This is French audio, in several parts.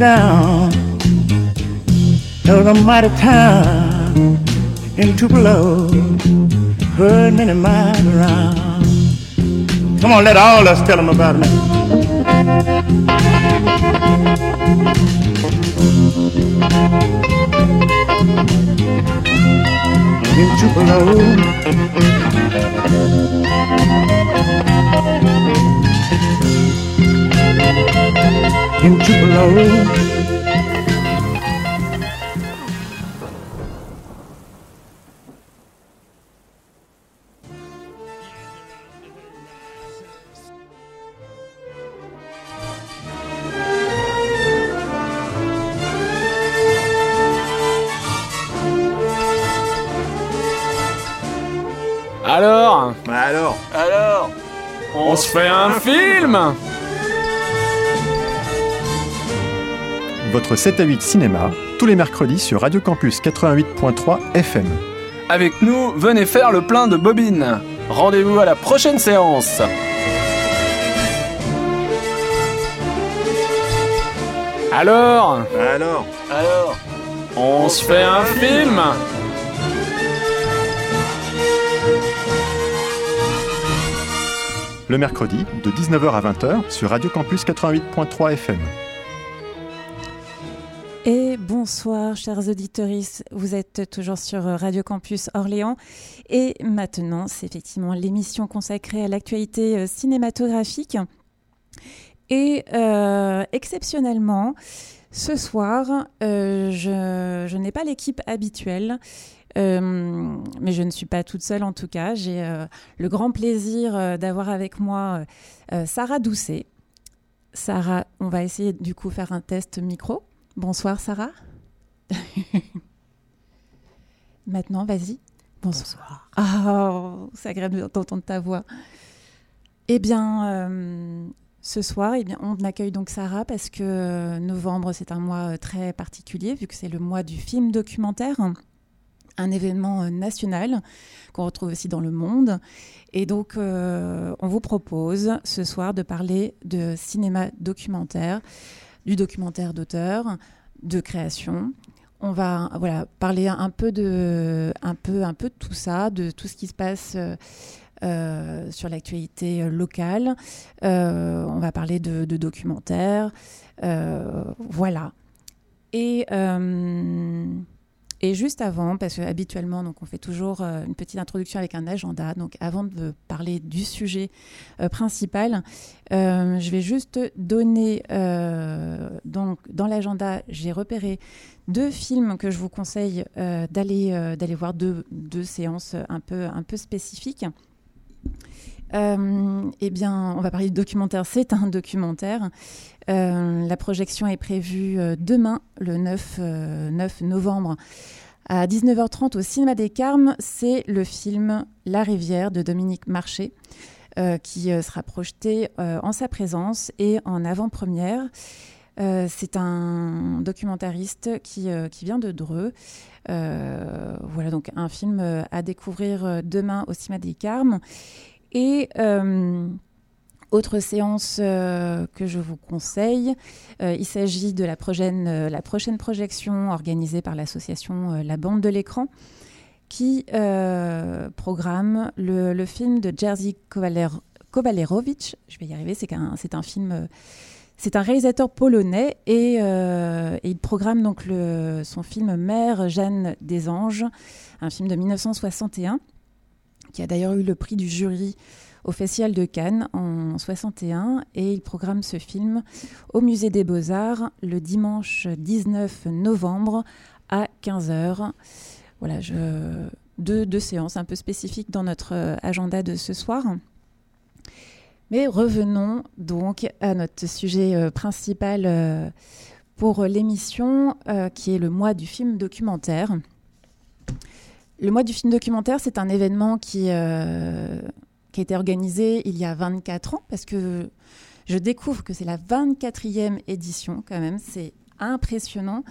down. Was a mighty town in Tupelo, heard many miles around. Come on, let all us tell them about it. In Tupelo. in Alors Alors Alors On se fait Votre 7 à 8 cinéma, tous les mercredis sur Radio Campus 88.3 FM. Avec nous, venez faire le plein de bobines. Rendez-vous à la prochaine séance. Alors Alors Alors On se fait un film Le mercredi, de 19h à 20h sur Radio Campus 88.3 FM. Bonsoir, chers auditeurs. Vous êtes toujours sur Radio Campus Orléans. Et maintenant, c'est effectivement l'émission consacrée à l'actualité euh, cinématographique. Et euh, exceptionnellement, ce soir, euh, je, n'ai pas l'équipe habituelle. Mais je ne suis pas toute seule en tout cas. J'ai le grand plaisir d'avoir avec moi Sarah Doucet. Sarah, on va essayer du coup faire un test micro. Bonsoir Sarah. Maintenant, vas-y. Bonsoir. Oh, c'est agréable d'entendre ta voix. Eh bien, euh, ce soir, eh bien, on accueille donc Sarah parce que euh, novembre, c'est un mois euh, très particulier vu que c'est le mois du film documentaire, un événement national qu'on retrouve aussi dans le monde. Et donc, euh, on vous propose ce soir de parler de cinéma documentaire, du documentaire d'auteur, de création. On va parler un peu, de, tout ça, de tout ce qui se passe euh, euh, sur l'actualité locale. Euh, on va parler de, documentaires. Voilà. Et, et juste avant, parce que habituellement, donc on fait toujours euh, une petite introduction avec un agenda. Donc avant de parler du sujet euh, principal, euh, je vais juste donner donc dans l'agenda, j'ai repéré deux films que je vous conseille d'aller d'aller voir, deux, deux séances un peu un peu spécifiques. Eh bien, on va parler de documentaire. C'est un documentaire. Euh, la projection est prévue euh, demain, le 9, euh, 9 novembre, à 19h30 au Cinéma des Carmes. C'est le film La Rivière de Dominique Marché, qui sera projeté en sa présence et en avant-première. C'est un documentariste qui, qui vient de Dreux. Voilà donc un film à découvrir demain au Cinéma des Carmes. Et autre séance euh, que je vous conseille, euh, il s'agit de la prochaine, euh, la prochaine projection organisée par l'association La Bande de l'écran qui programme le, film de Jerzy Kowalerovich. Je vais y arriver, c'est un, film. c'est un réalisateur polonais et, il programme donc son film Mère Jeanne des Anges, un film de 1961 qui a d'ailleurs eu le prix du jury au Festival de Cannes en 61 et il programme ce film au Musée des Beaux-Arts le dimanche 19 novembre à 15h. Voilà, deux, séances un peu spécifiques dans notre euh, agenda de ce soir. Mais revenons donc à notre sujet euh, principal euh, pour l'émission, qui est le mois du film documentaire. Le mois du film documentaire, c'est un événement qui, qui a été organisé il y a 24 ans, parce que je découvre que c'est la 24e édition quand même, c'est impressionnant.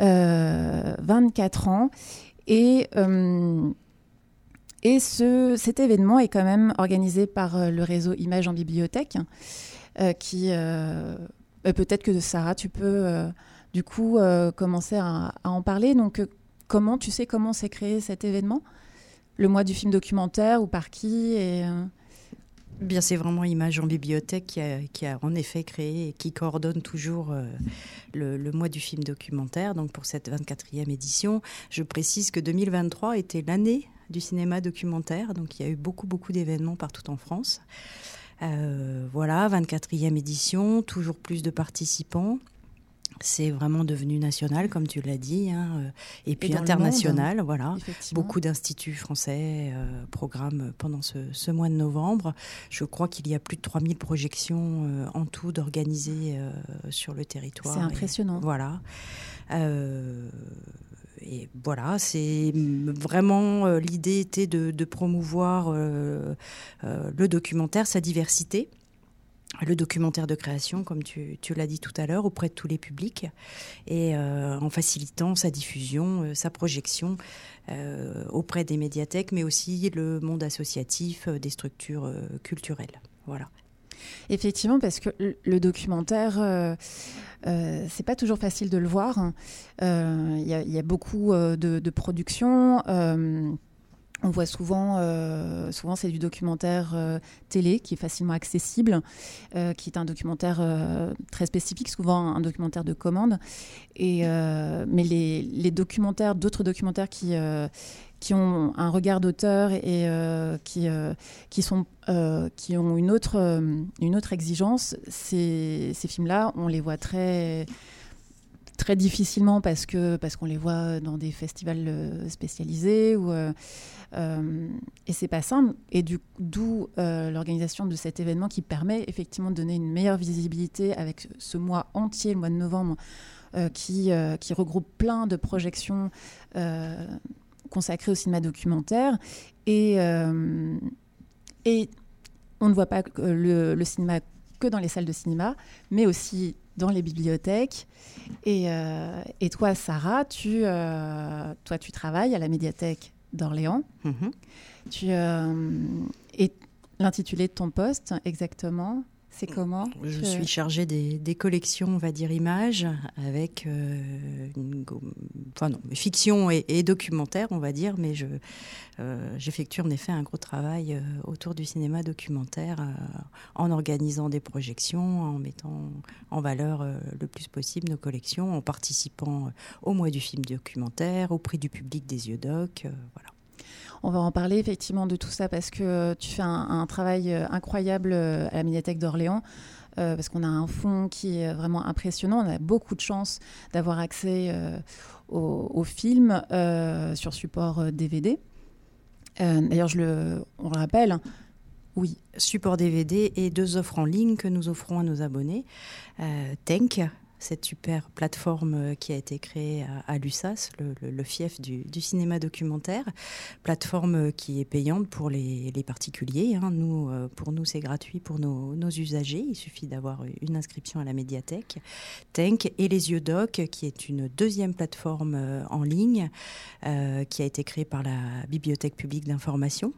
Euh, 24 ans. Et, euh, et ce, cet événement est quand même organisé par euh, le réseau Images en bibliothèque, euh, qui, euh, Peut-être que Sarah, tu peux du coup commencer à, à, en parler. Donc, comment tu sais comment s'est créé cet événement? Le mois du film documentaire ou par qui et, Bien, c'est vraiment Image en bibliothèque qui a, en effet créé et qui coordonne toujours euh, le, le, mois du film documentaire. Donc pour cette 24e édition, je précise que 2023 était l'année du cinéma documentaire. Donc il y a eu beaucoup beaucoup d'événements partout en France. Euh, voilà, 24e édition, toujours plus de participants c'est vraiment devenu national, comme tu l'as dit, hein, euh, et puis international. voilà, beaucoup d'instituts français euh, programment pendant ce, ce, mois de novembre. Je crois qu'il y a plus de 3000 projections euh, en tout d'organiser euh, sur le territoire. C'est impressionnant. Et, voilà. et voilà, c'est vraiment l'idée était de, de promouvoir le documentaire, sa diversité le documentaire de création, comme tu, l'as dit tout à l'heure, auprès de tous les publics, et euh, en facilitant sa diffusion, euh, sa projection euh, auprès des médiathèques, mais aussi le monde associatif, des structures culturelles. Voilà. Effectivement, parce que le documentaire, euh, euh, c'est pas toujours facile de le voir. Il euh, y, a beaucoup de productions on voit souvent, euh, souvent c'est du documentaire euh, télé qui est facilement accessible, euh, qui est un documentaire très spécifique, souvent un documentaire de commande. Et, mais les, les documentaires, d'autres documentaires qui, qui ont un regard d'auteur et qui, qui, sont, qui ont une autre, une autre exigence, ces, ces films-là, on les voit très très difficilement parce que parce qu'on les voit dans des festivals spécialisés ou et c'est pas simple. Et d'où euh, l'organisation de cet événement qui permet effectivement de donner une meilleure visibilité avec ce mois entier, le mois de novembre, euh, qui, euh, regroupe plein de projections euh, consacrées au cinéma documentaire. Et, on ne voit pas le, cinéma que dans les salles de cinéma, mais aussi dans les bibliothèques. Et, euh, toi, Sarah, euh, toi, tu travailles à la médiathèque d'Orléans. -hmm. Tu euh, et l'intitulé de ton poste exactement c'est comment Je suis chargée des, des, collections, on va dire, images, avec euh, une, enfin non, fiction et, et, documentaire, on va dire, mais j'effectue euh, en effet un gros travail euh, autour du cinéma documentaire euh, en organisant des projections, en mettant en valeur le plus possible nos collections, en participant au mois du film documentaire, au prix du public des yeux doc, voilà. On va en parler effectivement de tout ça parce que tu fais un, travail incroyable à la médiathèque d'Orléans. Euh, parce qu'on a un fonds qui est vraiment impressionnant. On a beaucoup de chance d'avoir accès euh, au, au, film euh, sur support DVD. D'ailleurs, je le, on le rappelle, oui. Support DVD et deux offres en ligne que nous offrons à nos abonnés. Tank, cette super plateforme euh, qui a été créée à, l'USAS, le, fief du, cinéma documentaire, plateforme euh, qui est payante pour les, particuliers. Hein. Nous, euh, pour nous, c'est gratuit pour nos, usagers. Il suffit d'avoir une inscription à la médiathèque. Tank et les yeux doc, qui est une deuxième plateforme en ligne qui a été créée par la Bibliothèque publique d'information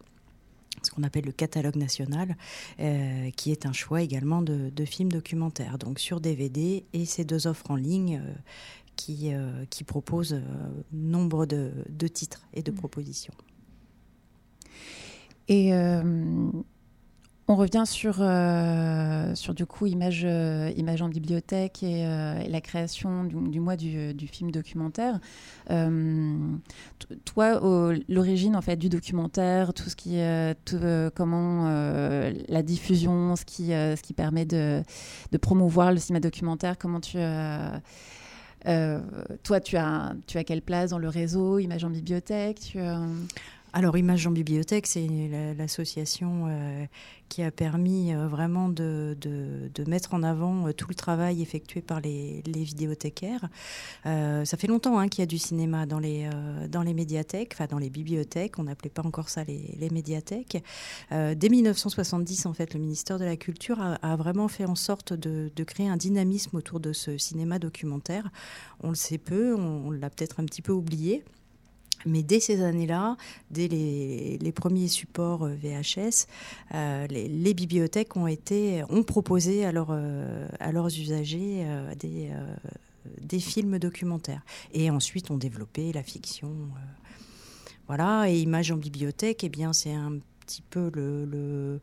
ce qu'on appelle le catalogue national, euh, qui est un choix également de, de, films documentaires, donc sur DVD et ces deux offres en ligne euh, qui, euh, qui proposent nombre de, de, titres et de mmh. propositions. Et on revient sur, euh, sur du coup image, euh, image en bibliothèque et, euh, la création du, mois du, film documentaire. Toi, l'origine en fait du documentaire, tout ce qui, comment la diffusion, ce qui, permet de, promouvoir le cinéma documentaire, comment tu toi, tu as, tu as quelle place dans le réseau Image en bibliothèque alors, Image en bibliothèque, c'est l'association euh, qui a permis euh, vraiment de, mettre en avant euh, tout le travail effectué par les, vidéothécaires. Ça fait longtemps hein, qu'il y a du cinéma dans les, dans les médiathèques, enfin dans les bibliothèques, on n'appelait pas encore ça les, médiathèques. Dès 1970, en fait, le ministère de la Culture a, vraiment fait en sorte de, créer un dynamisme autour de ce cinéma documentaire. On le sait peu, on l'a peut-être un petit peu oublié. Mais dès ces années-là, dès les, premiers supports euh, VHS, euh, les, bibliothèques ont, été, ont proposé à, à leurs usagers des, des, films documentaires. Et ensuite ont développé la fiction. voilà, et Images en bibliothèque, eh bien, c'est un petit peu le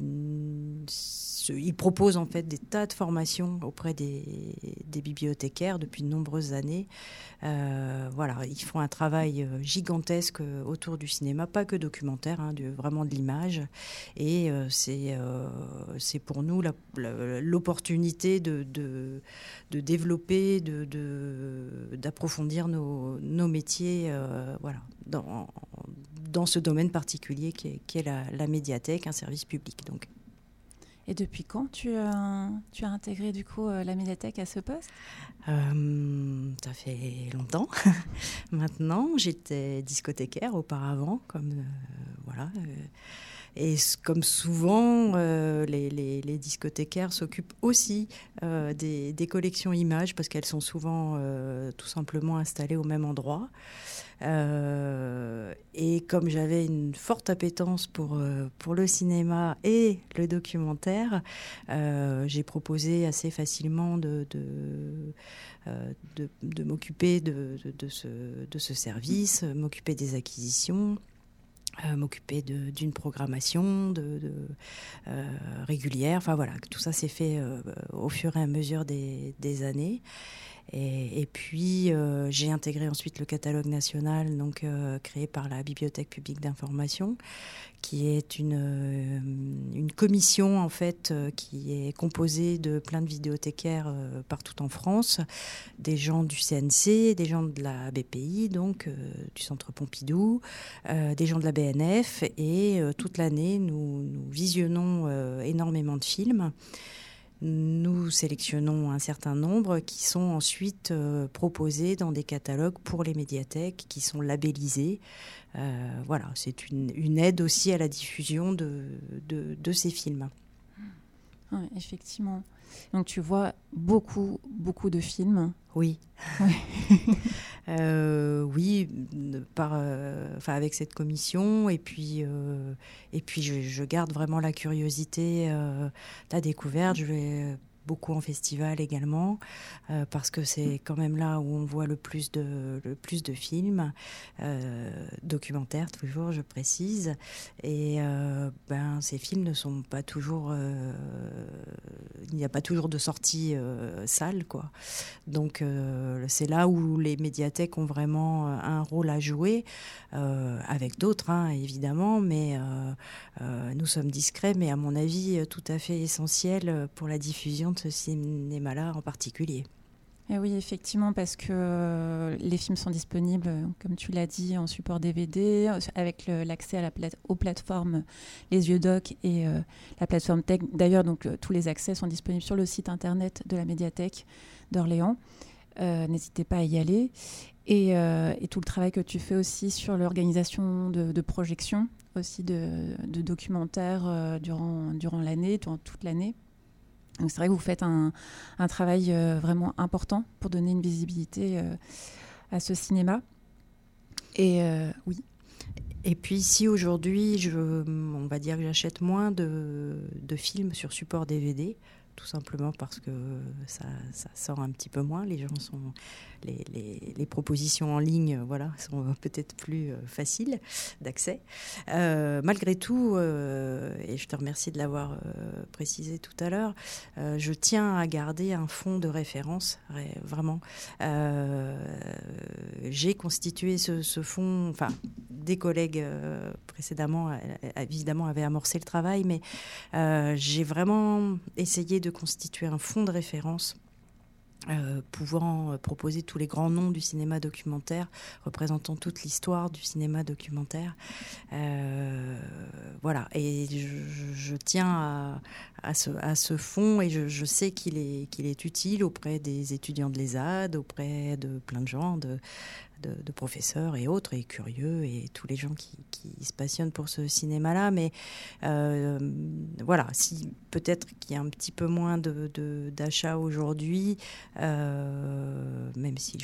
il propose en fait des tas de formations auprès des, bibliothécaires depuis de nombreuses années. Euh, voilà, ils font un travail euh, gigantesque autour du cinéma, pas que documentaire, hein, vraiment de l'image. Et euh, c'est pour nous l'opportunité de, de, développer, d'approfondir de, nos, nos, métiers voilà, dans ce domaine particulier qui est, la, médiathèque, un service public. Donc. Et depuis quand tu, as, tu as intégré du coup euh, la médiathèque à ce poste? Euh, Ça fait longtemps. Maintenant, j'étais discothécaire auparavant, comme euh, voilà. Et comme souvent, les, discothécaires s'occupent aussi des, des, collections images parce qu'elles sont souvent tout simplement installées au même endroit. Euh, et comme j'avais une forte appétence pour, euh, pour le cinéma et le documentaire, euh, j'ai proposé assez facilement de, de, m'occuper de, de, ce, de ce service, m'occuper des acquisitions. m'occuper d'une programmation régulière. Enfin voilà, tout ça s'est fait au fur et à mesure des, des années. Et, puis, euh, j'ai intégré ensuite le catalogue national, donc euh, créé par la Bibliothèque publique d'information, qui est une, euh, une commission en fait qui est composée de plein de vidéothécaires partout en France, des gens du CNC, des gens de la BPI, donc du Centre Pompidou, des gens de la BNF, et toute l'année, nous, nous, visionnons énormément de films. Nous sélectionnons un certain nombre qui sont ensuite euh, proposés dans des catalogues pour les médiathèques qui sont labellisés. Euh, voilà, c'est une, aide aussi à la diffusion de, de, ces films. effectivement. Donc tu vois beaucoup, beaucoup de films. Oui. Euh, oui, par, euh, avec cette commission. Et puis, euh, et puis je, garde vraiment la curiosité, la découverte. Je vais beaucoup en festival également, euh, parce que c'est quand même là où on voit le plus de, le plus de films, euh, documentaires toujours, je précise. Et euh, ben, ces films ne sont pas toujours. il n'y a pas toujours de sortie salle, quoi. Donc c'est là où les médiathèques ont vraiment un rôle à jouer, avec d'autres, hein, évidemment, mais nous sommes discrets, mais à mon avis, tout à fait essentiel pour la diffusion de ce cinéma-là en particulier. Eh oui, effectivement, parce que euh, les films sont disponibles, euh, comme tu l'as dit, en support DVD, euh, avec l'accès aux plateformes Les Yeux Doc et la plateforme Tech. D'ailleurs, donc tous les accès sont disponibles sur le site internet de la médiathèque d'Orléans. N'hésitez pas à y aller. Et, tout le travail que tu fais aussi sur l'organisation de, de projections, aussi de, de documentaires durant, durant l'année, durant toute l'année c'est vrai que vous faites un, travail euh, vraiment important pour donner une visibilité euh, à ce cinéma. Et euh, oui. Et puis si aujourd'hui, on va dire que j'achète moins de, films sur support DVD, tout simplement parce que ça, sort un petit peu moins. Les gens sont, les, propositions en ligne, voilà, sont peut-être plus euh, faciles d'accès. Euh, malgré tout, euh, et je te remercie de l'avoir précisé tout à l'heure, je tiens à garder un fond de référence, vraiment. J'ai constitué ce, ce fonds, enfin, des collègues précédemment, évidemment, avaient amorcé le travail, mais j'ai vraiment essayé de constituer un fonds de référence euh, pouvant proposer tous les grands noms du cinéma documentaire, représentant toute l'histoire du cinéma documentaire. Euh, voilà, et je, tiens à, ce, à, ce, fonds et je, sais qu'il est, qu'il est utile auprès des étudiants de l'ESAD, auprès de plein de gens, de, de, professeurs et autres, et curieux, et tous les gens qui, se passionnent pour ce cinéma-là. Mais euh, voilà, si peut-être qu'il y a un petit peu moins d'achats de, d'achats aujourd'hui, euh, même si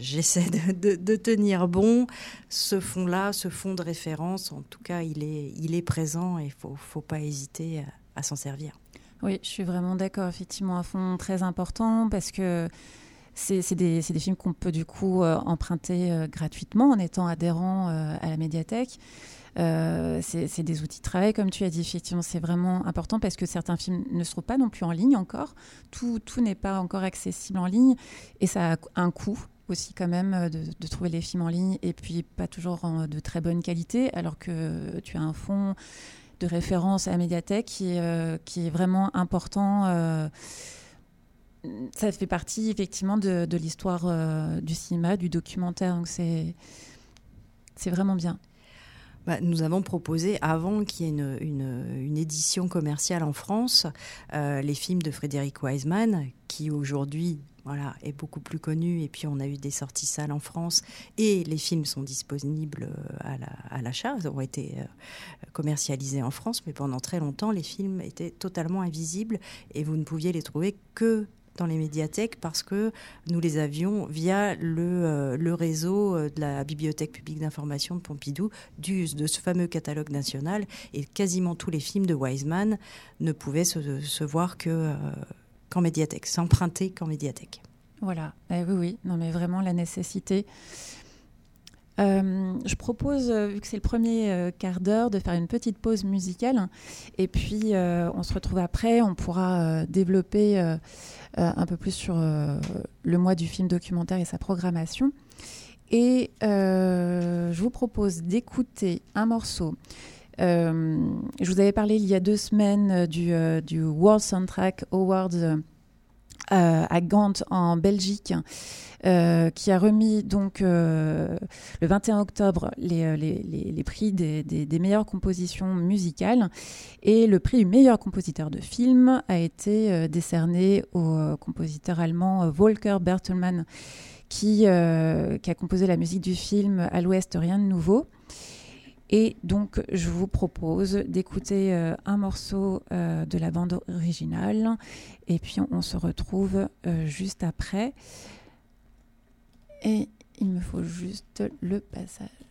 j'essaie de, tenir bon, ce fond-là, ce fond de référence, en tout cas, il est, il est présent et il ne faut, pas hésiter à, s'en servir. Oui, je suis vraiment d'accord. Effectivement, un fond très important parce que c'est des, films qu'on peut du coup euh, emprunter euh, gratuitement en étant adhérent euh, à la médiathèque. c'est des outils de travail, comme tu as dit, effectivement, c'est vraiment important parce que certains films ne se trouvent pas non plus en ligne encore. Tout, n'est pas encore accessible en ligne et ça a un coût aussi quand même de, trouver les films en ligne et puis pas toujours de très bonne qualité alors que tu as un fonds de référence à la médiathèque qui est vraiment important ça fait partie effectivement de, l'histoire euh, du cinéma, du documentaire. Donc c'est vraiment bien. Bah, nous avons proposé, avant qu'il y ait une, une, édition commerciale en France, euh, les films de Frédéric Wiseman, qui aujourd'hui voilà, est beaucoup plus connu. Et puis, on a eu des sorties salles en France. Et les films sont disponibles euh, à l'achat. Ils ont été commercialisés en France. Mais pendant très longtemps, les films étaient totalement invisibles. Et vous ne pouviez les trouver que dans les médiathèques parce que nous les avions via le, euh, réseau euh, de la Bibliothèque publique d'information de Pompidou, du, de ce fameux catalogue national. Et quasiment tous les films de Wiseman ne pouvaient se, voir que, euh, qu'en médiathèque, s'emprunter qu'en médiathèque. Voilà, eh oui, oui, non mais vraiment la nécessité. je propose, vu que c'est le premier quart d'heure, de faire une petite pause musicale. Et puis, on se retrouve après. On pourra développer un peu plus sur euh, le mois du film documentaire et sa programmation. Et euh, je vous propose d'écouter un morceau. je vous avais parlé il y a deux semaines du, du World Soundtrack Awards à Gand en Belgique. Euh, qui a remis donc euh, le 21 octobre les, euh, les, les, prix des, des, meilleures compositions musicales. Et le prix du meilleur compositeur de film a été décerné au compositeur allemand Volker Bertelmann, qui, qui a composé la musique du film À l'Ouest, rien de nouveau. Et donc, je vous propose d'écouter un morceau de la bande originale. Et puis, on, se retrouve juste après. Et il me faut juste le passage.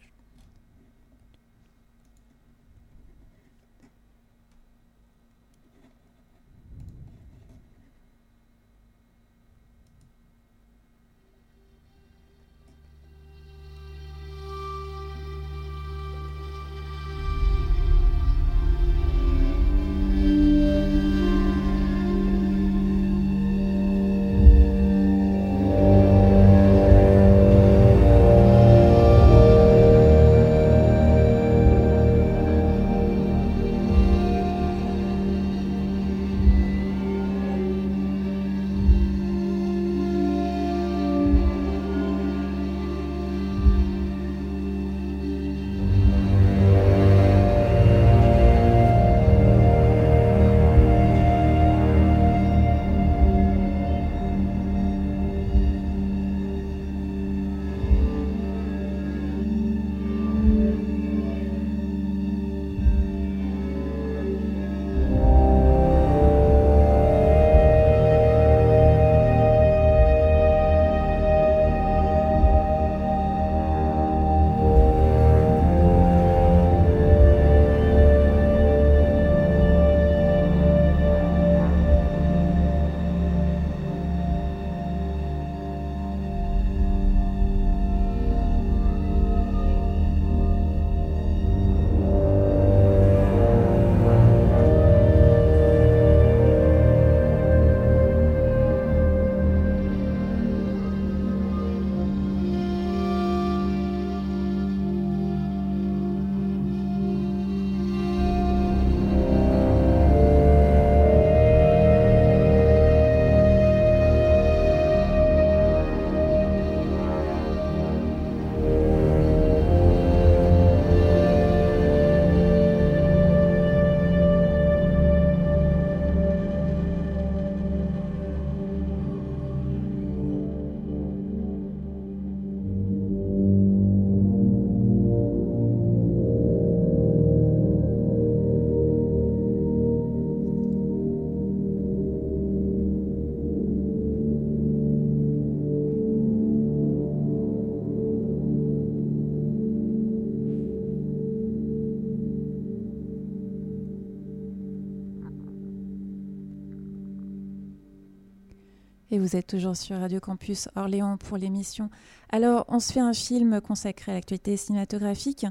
Vous êtes toujours sur Radio Campus Orléans pour l'émission. Alors, on se fait un film consacré à l'actualité cinématographique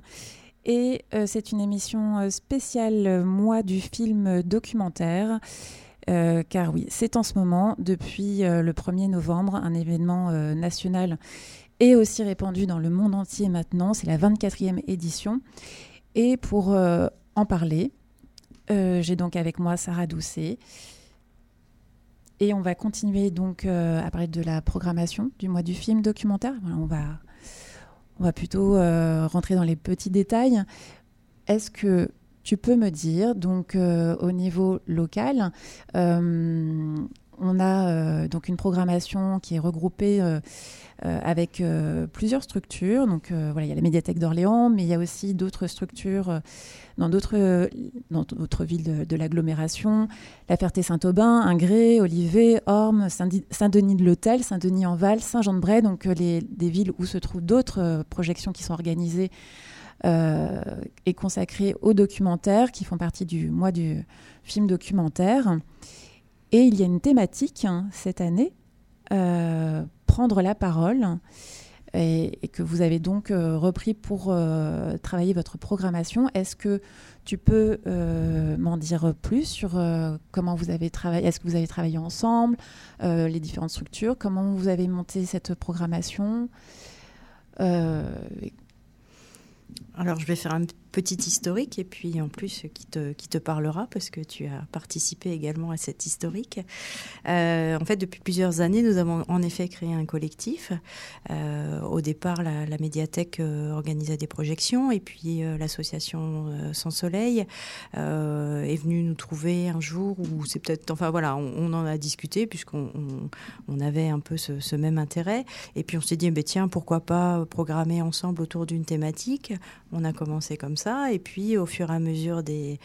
et euh, c'est une émission euh, spéciale euh, mois du film documentaire. car oui, c'est en ce moment, depuis le 1er novembre, un événement national et aussi répandu dans le monde entier maintenant. C'est la 24e édition. Et pour en parler, j'ai donc avec moi Sarah Doucet, et on va continuer donc euh, à parler de la programmation du mois du film documentaire. on, va, on va plutôt euh, rentrer dans les petits détails. Est-ce que tu peux me dire, donc euh, au niveau local, on a donc une programmation qui est regroupée euh, avec euh, plusieurs structures. Donc euh, voilà, il y a la médiathèque d'Orléans, mais il y a aussi d'autres structures dans d'autres villes de, l'agglomération, La Ferté-Saint-Aubin, Ingré, Olivet, Orme, Saint-Denis de l'Hôtel, Saint-Denis-en-Val, Saint-Jean-de-Bray, donc des villes où se trouvent d'autres projections qui sont organisées et consacrées aux documentaires qui font partie du mois du film documentaire. Et il y a une thématique hein, cette année prendre la parole et, que vous avez donc euh, repris pour euh, travailler votre programmation. Est-ce que tu peux euh, m'en dire plus sur comment vous avez travaillé Est-ce que vous avez travaillé ensemble, les différentes structures Comment vous avez monté cette programmation alors, je vais faire un petit historique et puis en plus qui te, parlera parce que tu as participé également à cet historique. Euh, en fait, depuis plusieurs années, nous avons en effet créé un collectif. Euh, au départ, la, médiathèque euh, organisait des projections et puis l'association Sans Soleil est venue nous trouver un jour où c'est peut-être, enfin voilà, on, en a discuté puisqu'on on, avait un peu ce, ce, même intérêt et puis on s'est dit, eh ben, tiens, pourquoi pas programmer ensemble autour d'une thématique. On a commencé comme ça et puis, au fur et à mesure des,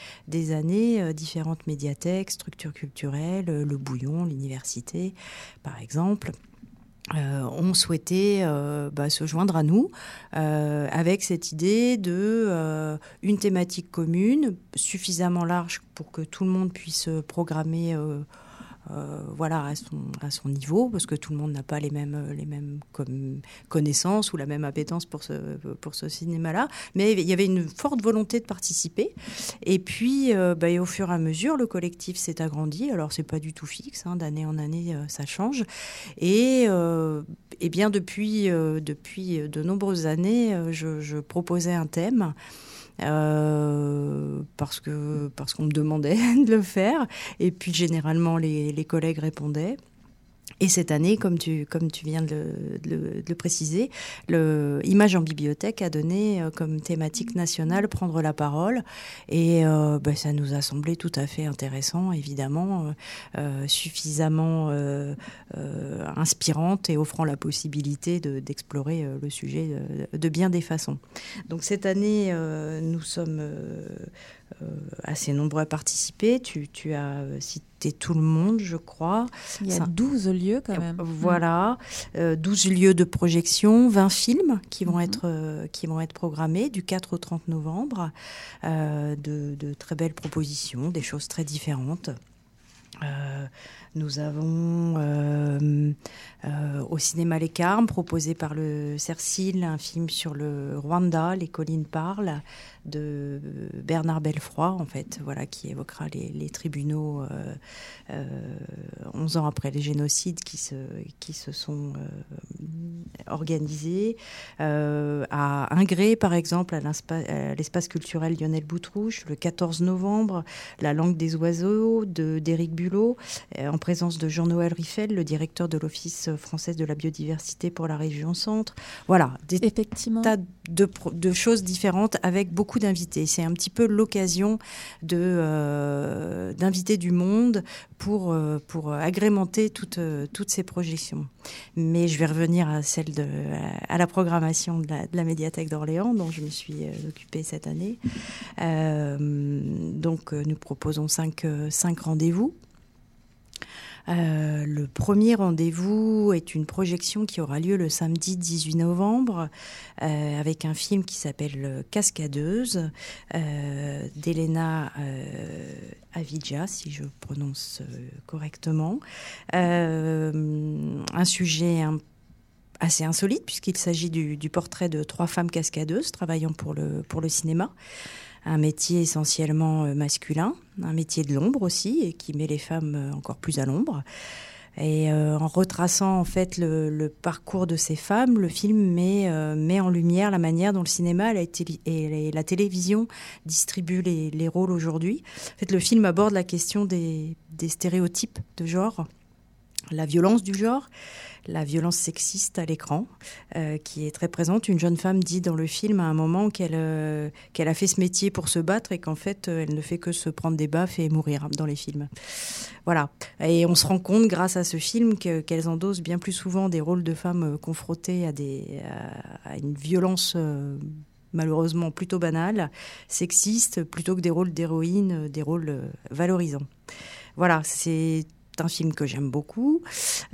années, euh, différentes médiathèques, structures culturelles, euh, le Bouillon, l'université, par exemple. Euh, ont souhaité bah, se joindre à nous avec cette idée de une thématique commune suffisamment large pour que tout le monde puisse programmer euh, voilà, à son, à son niveau, parce que tout le monde n'a pas les mêmes, les mêmes connaissances ou la même appétence pour ce, pour ce cinéma-là. Mais il y avait une forte volonté de participer. Et puis, euh, bah, au fur et à mesure, le collectif s'est agrandi. Alors, c'est pas du tout fixe, hein, d'année en année, euh, ça change. Et, et bien, depuis, depuis de nombreuses années, je, je proposais un thème. Euh, parce que parce qu'on me demandait de le faire. Et puis généralement les, les collègues répondaient. Et cette année, comme tu, viens de le, préciser, le en bibliothèque a donné euh, comme thématique nationale prendre la parole. Et euh, bah, ça nous a semblé tout à fait intéressant, évidemment, euh, suffisamment inspirante et offrant la possibilité d'explorer le sujet de, bien des façons. Donc cette année, nous sommes euh, assez nombreux à participer. Tu, as cité tout le monde, je crois. Il y a 12 lieux quand même. Voilà, 12 euh, lieux de projection, 20 films qui vont, mhm. être, euh, qui vont être programmés du 4 au 30 novembre. de, de, très belles propositions, des choses très différentes. Nous avons euh, euh, au cinéma Les Carmes, proposé par le Cercil, un film sur le Rwanda, Les collines parlent, de Bernard Belfroy, en fait, voilà, qui évoquera les, tribunaux euh, 11 ans après les génocides qui se, qui se sont organisés. à Ingré, par exemple, à l'espace culturel Lionel Boutrouche, le 14 novembre, La langue des oiseaux d'Éric Bulot, en présence de Jean-Noël Riffel, le directeur de l'Office français de la biodiversité pour la région centre. Voilà, des Effectivement. tas de, choses différentes avec beaucoup d'invités. C'est un petit peu l'occasion de euh, d'inviter du monde pour, euh, pour agrémenter toutes, toutes ces projections. Mais je vais revenir à celle de à la programmation de la, médiathèque d'Orléans dont je me suis euh, occupée cette année. donc nous proposons cinq, cinq rendez-vous Euh, le premier rendez-vous est une projection qui aura lieu le samedi 18 novembre euh, avec un film qui s'appelle Cascadeuse d'Elena Avidja, si je prononce correctement. un sujet assez insolite puisqu'il s'agit du, portrait de trois femmes cascadeuses travaillant pour le cinéma un métier essentiellement euh, masculin, un métier de l'ombre aussi, et qui met les femmes euh, encore plus à l'ombre. Et euh, en retraçant en fait le, parcours de ces femmes, le film met, met en lumière la manière dont le cinéma et la télévision distribuent les, rôles aujourd'hui. En fait, le film aborde la question des, des stéréotypes de genre, la violence du genre, la violence sexiste à l'écran, euh, qui est très présente. Une jeune femme dit dans le film à un moment qu'elle euh, qu'elle a fait ce métier pour se battre et qu'en fait, euh, elle ne fait que se prendre des baffes et mourir dans les films. Voilà. Et on se rend compte, grâce à ce film, qu'elles endossent bien plus souvent des rôles de femmes confrontées à, des, à, une violence malheureusement plutôt banale, sexiste, plutôt que des rôles d'héroïne, des rôles valorisants. Voilà, c'est un film que j'aime beaucoup.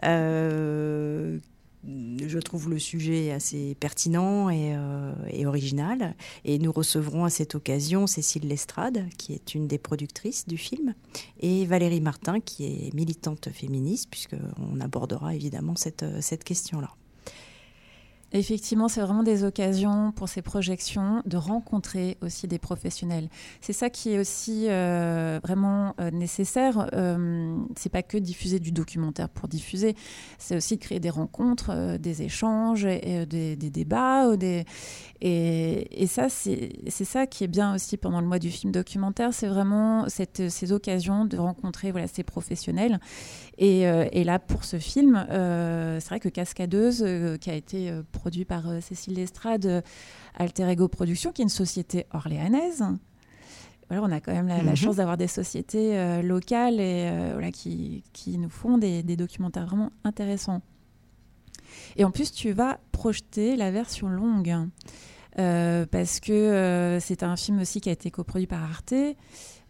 Euh, je trouve le sujet assez pertinent euh, et, original. Et nous recevrons à cette occasion Cécile Lestrade, qui est une des productrices du film, et Valérie Martin, qui est militante féministe, puisqu'on abordera évidemment cette, cette question-là. Effectivement, c'est vraiment des occasions pour ces projections de rencontrer aussi des professionnels. C'est ça qui est aussi euh, vraiment euh, nécessaire. Euh, c'est pas que diffuser du documentaire pour diffuser, c'est aussi créer des rencontres, euh, des échanges, et, des, débats. Et, ça, c'est ça qui est bien aussi pendant le mois du film documentaire. C'est vraiment ces occasions de rencontrer ces professionnels. Et là, pour ce film, c'est vrai que Cascadeuse, qui a été produit par euh, Cécile Lestrade, euh, Alter Ego Productions, qui est une société orléanaise. Voilà, on a quand même la, mhm. chance d'avoir des sociétés euh, locales et voilà, qui, qui, nous font des, des, documentaires vraiment intéressants. Et en plus, tu vas projeter la version longue. parce que c'est un film aussi qui a été coproduit par Arte,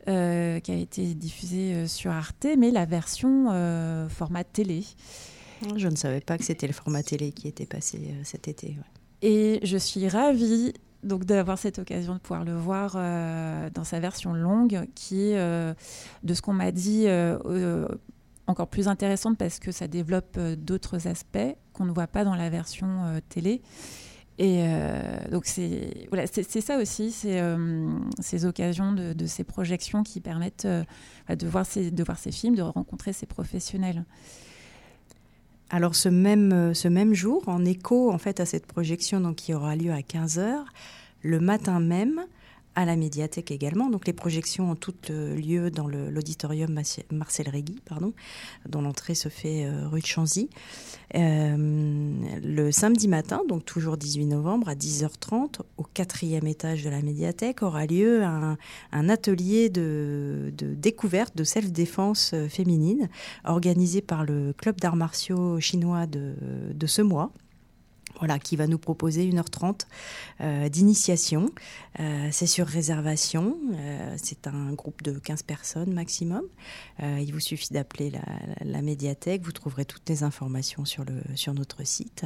qui a été diffusé sur Arte, mais la version format télé. Je ne savais pas que c'était le format télé qui était passé euh, cet été. Et je suis ravie donc d'avoir cette occasion de pouvoir le voir euh, dans sa version longue, qui est, euh, de ce qu'on m'a dit, encore plus intéressante parce que ça développe d'autres aspects qu'on ne voit pas dans la version télé. Et donc c'est voilà, ça aussi, c'est ces occasions de, de, ces projections qui permettent de, voir ces, de voir ces films, de rencontrer ces professionnels. Alors ce même, euh, ce même jour, en écho en fait à cette projection donc, qui aura lieu à 15h, le matin même, à la médiathèque également. Donc les projections ont toutes euh, lieu dans l'auditorium Marcel Régui, pardon, dont l'entrée se fait euh, rue de Chanzy. Euh, le samedi matin, donc toujours 18 novembre, à 10h30, au quatrième étage de la médiathèque, aura lieu un, atelier de, découverte de self-défense féminine organisé par le club d'arts martiaux chinois de, de ce mois voilà, qui va nous proposer 1h30 euh, d'initiation. Euh, c'est sur réservation. Euh, c'est un groupe de 15 personnes maximum. il vous suffit d'appeler la, médiathèque. Vous trouverez toutes les informations sur, le, sur notre site.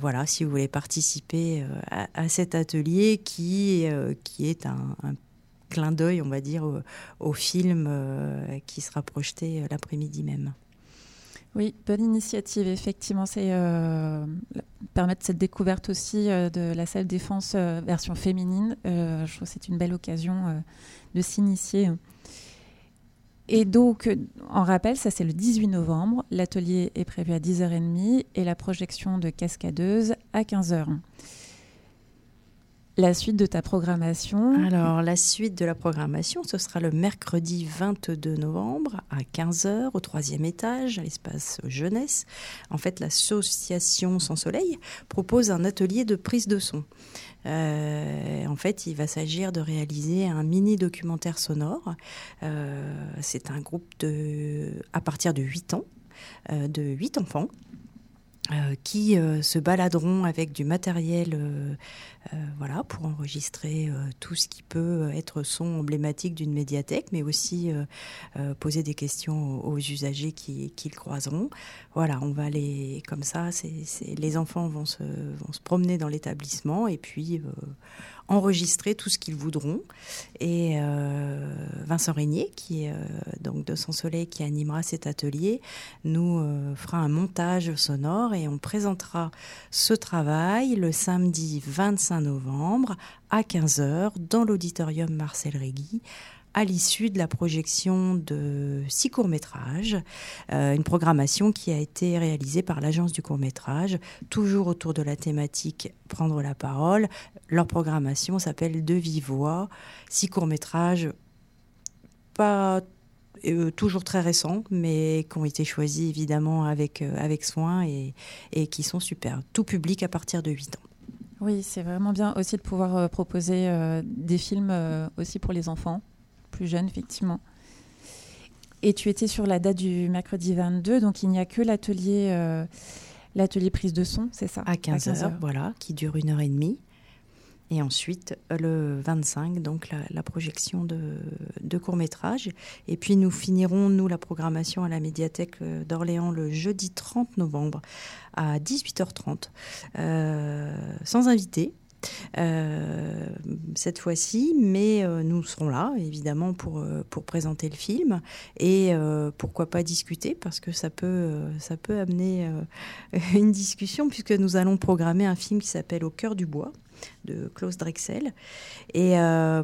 voilà, si vous voulez participer à, cet atelier qui, qui est un, clin d'œil, on va dire, au film qui sera projeté l'après-midi même. Oui, bonne initiative, effectivement. C'est euh, permettre cette découverte aussi euh, de la salle défense euh, version féminine. je trouve que c'est une belle occasion de s'initier. Et donc, en rappel, ça c'est le 18 novembre. L'atelier est prévu à 10h30 et la projection de Cascadeuse à 15h. La suite de ta programmation Alors, la suite de la programmation, ce sera le mercredi 22 novembre à 15h au troisième étage, à l'espace jeunesse. En fait, l'association Sans Soleil propose un atelier de prise de son. Euh, en fait, il va s'agir de réaliser un mini documentaire sonore. Euh, c'est un groupe de, à partir de 8 ans, euh, de 8 enfants qui se baladeront avec du matériel voilà, pour enregistrer tout ce qui peut être son emblématique d'une médiathèque, mais aussi poser des questions aux, usagers qui, le croiseront. Voilà, on va les comme ça, les enfants vont se, promener dans l'établissement et puis enregistrer tout ce qu'ils voudront. Et euh, Vincent Régnier, qui est euh, donc de Son Soleil, qui animera cet atelier, nous euh, fera un montage sonore et on présentera ce travail le samedi 25 novembre à 15h dans l'auditorium Marcel Régui à l'issue de la projection de six courts-métrages, euh, une programmation qui a été réalisée par l'agence du court-métrage, toujours autour de la thématique Prendre la parole. Leur programmation s'appelle De vive voix, six courts-métrages pas euh, toujours très récents, mais qui ont été choisis évidemment avec, euh, avec soin et, et, qui sont super. Tout public à partir de 8 ans. Oui, c'est vraiment bien aussi de pouvoir proposer des films aussi pour les enfants plus jeune, effectivement. Et tu étais sur la date du mercredi 22, donc il n'y a que l'atelier euh, l'atelier prise de son, c'est ça? À 15h, voilà, qui dure une heure et demie. Et ensuite, le 25, donc la, projection de, de court-métrage. Et puis nous finirons, nous, la programmation à la médiathèque euh, d'Orléans le jeudi 30 novembre à 18h30, euh, sans invité. Euh, cette fois-ci, mais nous serons là, évidemment, pour, pour présenter le film et pourquoi pas discuter, parce que ça peut, ça peut amener une discussion, puisque nous allons programmer un film qui s'appelle Au cœur du bois de Klaus Drexel. Et euh,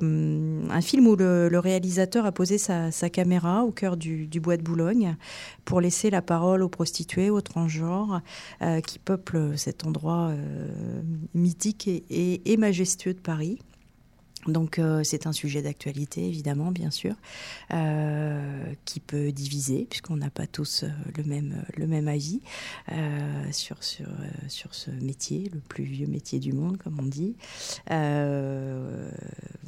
un film où le, réalisateur a posé sa, caméra au cœur du, bois de Boulogne pour laisser la parole aux prostituées, aux transgenres euh, qui peuplent cet endroit euh, mythique et, majestueux de Paris. Donc euh, c'est un sujet d'actualité évidemment bien sûr euh, qui peut diviser puisqu'on n'a pas tous euh, le même le même avis sur sur sur ce métier le plus vieux métier du monde comme on dit.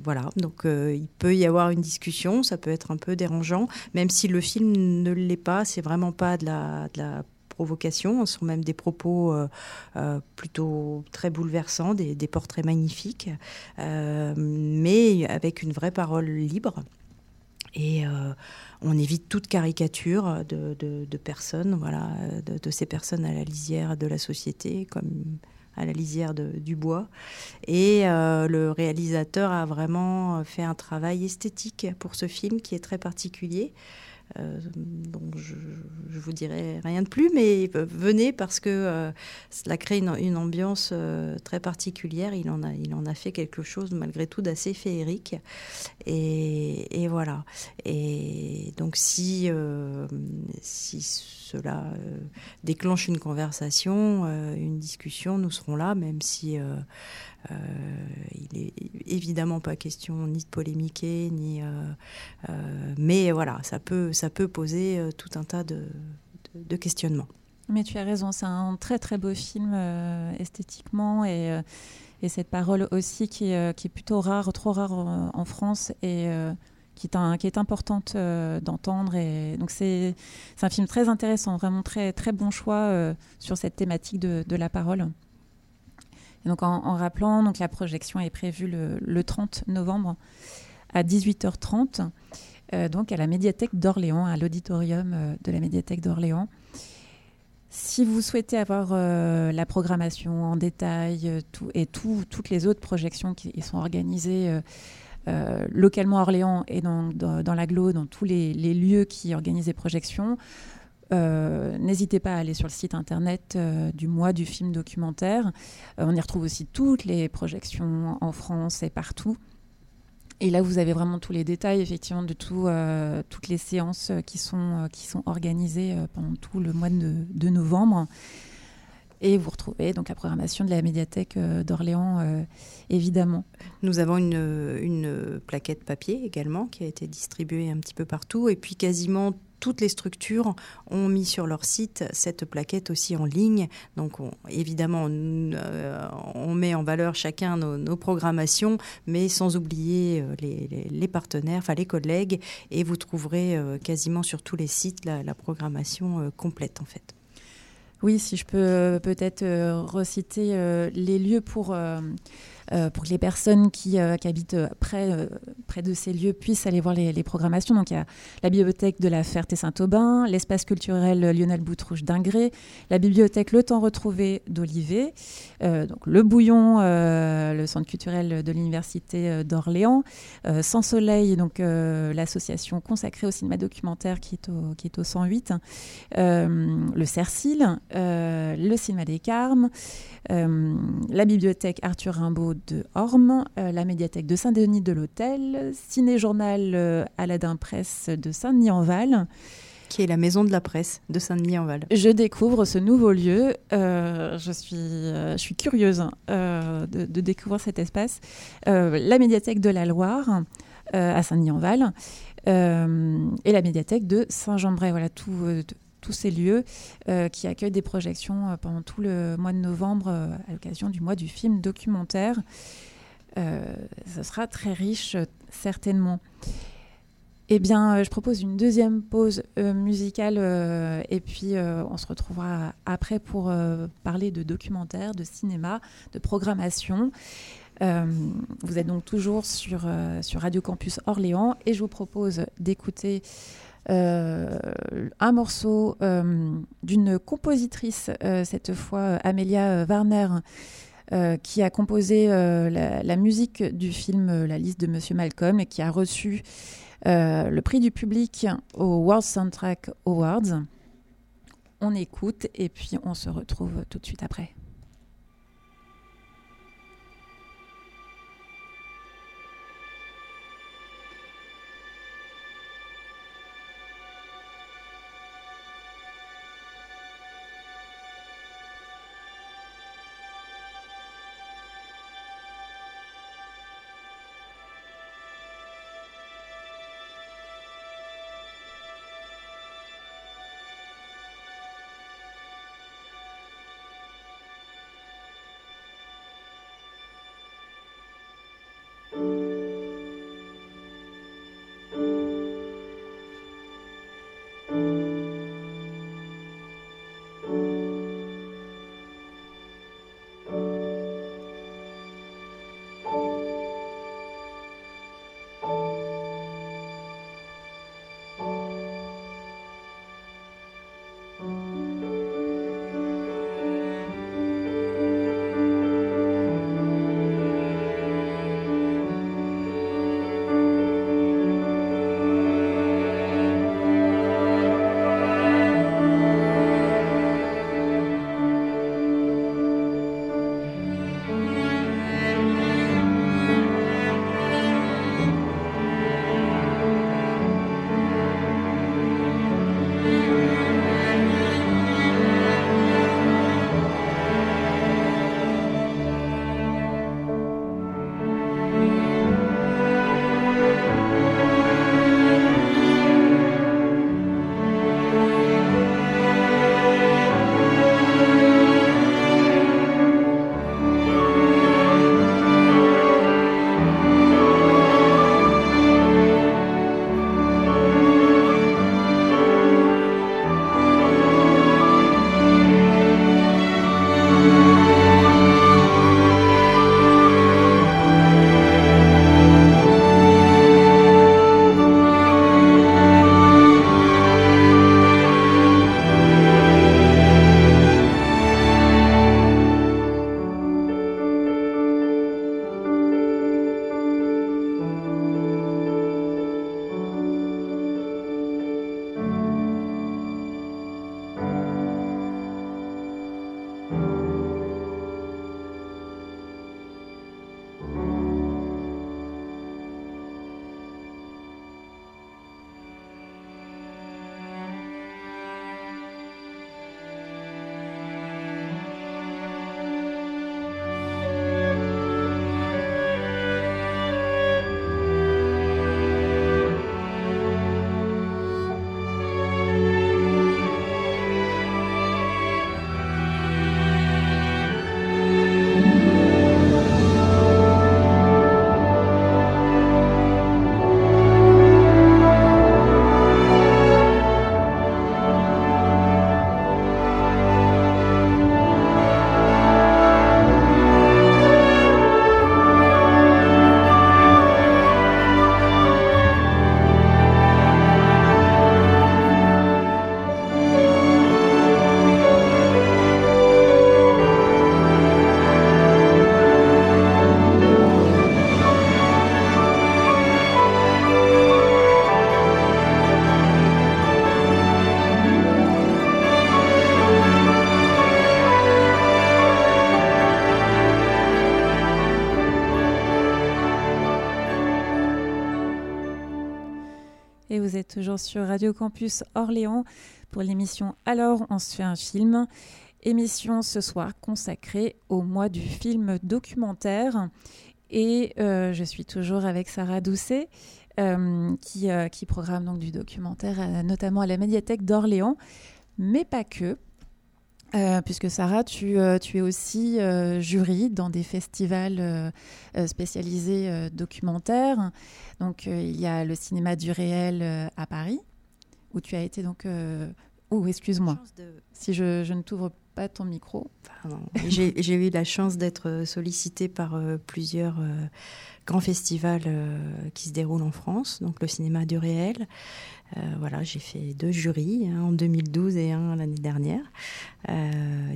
Voilà. Donc il peut y avoir une discussion ça peut être un peu dérangeant même si le film ne l'est pas c'est vraiment pas de la de la provocation, ce sont même des propos euh, euh, plutôt très bouleversants, des, portraits magnifiques, euh, mais avec une vraie parole libre. Et on évite toute caricature de, personnes, voilà, de, ces personnes à la lisière de la société, comme à la lisière du bois. Et le réalisateur a vraiment fait un travail esthétique pour ce film qui est très particulier. Euh, donc je, je, vous dirai rien de plus, mais venez parce que euh, cela crée une, ambiance euh, très particulière. Il en, a, il en a fait quelque chose malgré tout d'assez féerique. Et, voilà. Et donc si, si cela déclenche une conversation, une discussion, nous serons là, même si euh, il est évidemment pas question ni de polémiquer, ni. Euh, euh, mais voilà, ça peut, ça peut poser tout un tas de, questionnements. Mais tu as raison, c'est un très très beau film esthétiquement et, et, cette parole aussi qui, qui, est plutôt rare, trop rare en, France et qui, est qui est importante d'entendre. Et donc c'est un film très intéressant, vraiment très très bon choix sur cette thématique de la parole donc en, rappelant, donc la projection est prévue le, 30 novembre à 18h30, euh, donc à la médiathèque d'Orléans, à l'auditorium euh, de la médiathèque d'Orléans. Si vous souhaitez avoir euh, la programmation en détail et toutes les autres projections qui sont organisées localement à Orléans et dans, dans, l'aglo, dans tous les, les, lieux qui organisent des projections, euh, n'hésitez pas à aller sur le site internet euh, du mois du film documentaire. Euh, on y retrouve aussi toutes les projections en France et partout. Et là, vous avez vraiment tous les détails, effectivement, de tout, toutes les séances qui sont, qui sont organisées pendant tout le mois de, novembre. Et vous retrouvez donc la programmation de la médiathèque d'Orléans, évidemment. Nous avons une, plaquette papier également qui a été distribuée un petit peu partout. Et puis quasiment toutes les structures ont mis sur leur site cette plaquette aussi en ligne. Donc évidemment, euh, on, met en valeur chacun nos, programmations, mais sans oublier euh, les, partenaires, enfin les collègues, et vous trouverez euh, quasiment sur tous les sites la, programmation complète en fait. Oui, si je peux peut-être reciter les lieux pour euh, pour que les personnes qui, euh, habitent euh, près, de ces lieux puissent aller voir les, programmations. Donc il y a la bibliothèque de la Ferté-Saint-Aubin, l'espace culturel Lionel Boutrouche d'Ingré, la bibliothèque Le Temps Retrouvé d'Olivet, donc le Bouillon, le centre culturel de l'Université d'Orléans, Sans Soleil, donc l'association consacrée au cinéma documentaire qui est au 108, le Cercil, le cinéma des Carmes, la bibliothèque Arthur Rimbaud de Orme, euh, la médiathèque de Saint-Denis de l'Hôtel, Ciné-Journal euh, Aladin Presse de Saint-Denis-en-Val. Qui est la maison de la presse de Saint-Denis-en-Val. Je découvre ce nouveau lieu. Euh, je, suis, je suis curieuse hein, de, découvrir cet espace. la médiathèque de la Loire à Saint-Denis-en-Val et la médiathèque de Saint-Jean-de-Bray. Voilà, tout, tous ces lieux euh, qui accueillent des projections euh, pendant tout le mois de novembre euh, à l'occasion du mois du film documentaire. ce sera très riche, certainement. Eh bien, je propose une deuxième pause musicale et puis on se retrouvera après pour parler de documentaire, de cinéma, de programmation. vous êtes donc toujours sur, sur Radio Campus Orléans et je vous propose d'écouter un morceau euh, d'une compositrice, euh, cette fois Amelia Warner, qui a composé la, musique du film La liste de Monsieur Malcolm et qui a reçu le prix du public au World Soundtrack Awards. On écoute et puis on se retrouve tout de suite après. Sur Radio Campus Orléans pour l'émission Alors on se fait un film. Émission ce soir consacrée au mois du film documentaire. Et euh, je suis toujours avec Sarah Doucet, euh, qui, euh, qui, programme donc du documentaire, notamment à la médiathèque d'Orléans, mais pas que. Puisque Sarah, tu, tu es aussi jury dans des festivals spécialisés documentaires. Donc il y a le cinéma du réel à Paris, où tu as été donc... ou excuse-moi, si je, je ne t'ouvre pas ton micro. J'ai eu la chance d'être sollicitée par euh, plusieurs euh, grands festivals euh, qui se déroulent en France, donc le cinéma du réel. Voilà, j'ai fait deux jurys, en 2012 et un l'année dernière,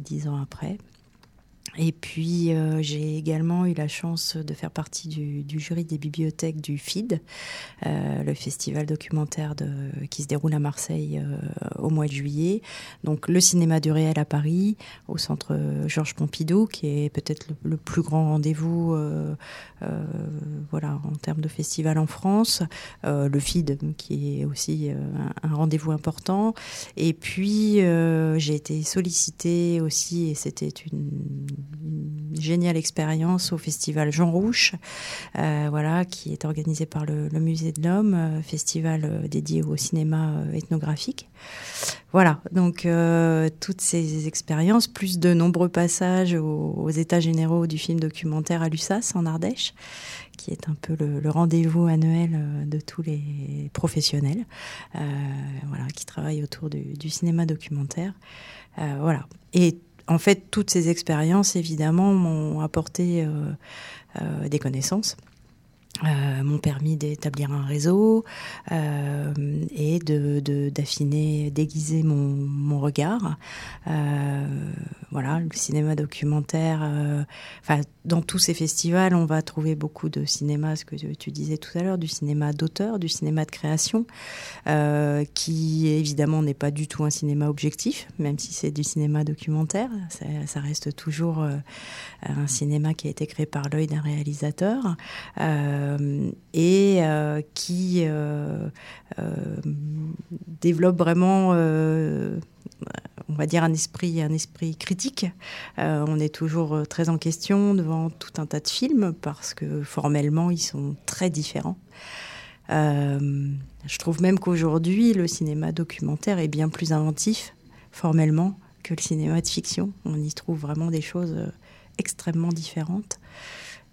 dix ans après. Et puis, euh, j'ai également eu la chance de faire partie du, jury des bibliothèques du FID, euh, le festival documentaire qui se déroule à Marseille euh, au mois de juillet. Donc, le cinéma du réel à Paris, au centre Georges Pompidou, qui est peut-être le, plus grand rendez-vous voilà, en termes de festival en France. le FID, qui est aussi un, un rendez-vous important. Et puis, j'ai été sollicitée aussi, et c'était une géniale expérience au festival Jean Rouche, euh, voilà, qui est organisé par le, Musée de l'Homme, euh, festival euh, dédié au cinéma ethnographique. Voilà, donc toutes ces expériences, plus de nombreux passages aux, états généraux du film documentaire à Lussas, en Ardèche, qui est un peu le, rendez-vous annuel de tous les professionnels, voilà, qui travaillent autour du, du cinéma documentaire. voilà. Et en fait, toutes ces expériences, évidemment, m'ont apporté euh, euh, des connaissances. Euh, m'ont permis d'établir un réseau euh, et de d'affiner, d'aiguiser mon, mon, regard. Euh, voilà, le cinéma documentaire. Enfin, dans tous ces festivals, on va trouver beaucoup de cinéma, ce que tu disais tout à l'heure, du cinéma d'auteur, du cinéma de création, qui évidemment n'est pas du tout un cinéma objectif, même si c'est du cinéma documentaire. Ça, reste toujours un cinéma qui a été créé par l'œil d'un réalisateur. Et euh, qui euh, développe vraiment on va dire un esprit, un esprit critique. on est toujours très en question devant tout un tas de films parce que formellement ils sont très différents. je trouve même qu'aujourd'hui le cinéma documentaire est bien plus inventif formellement que le cinéma de fiction. On y trouve vraiment des choses extrêmement différentes.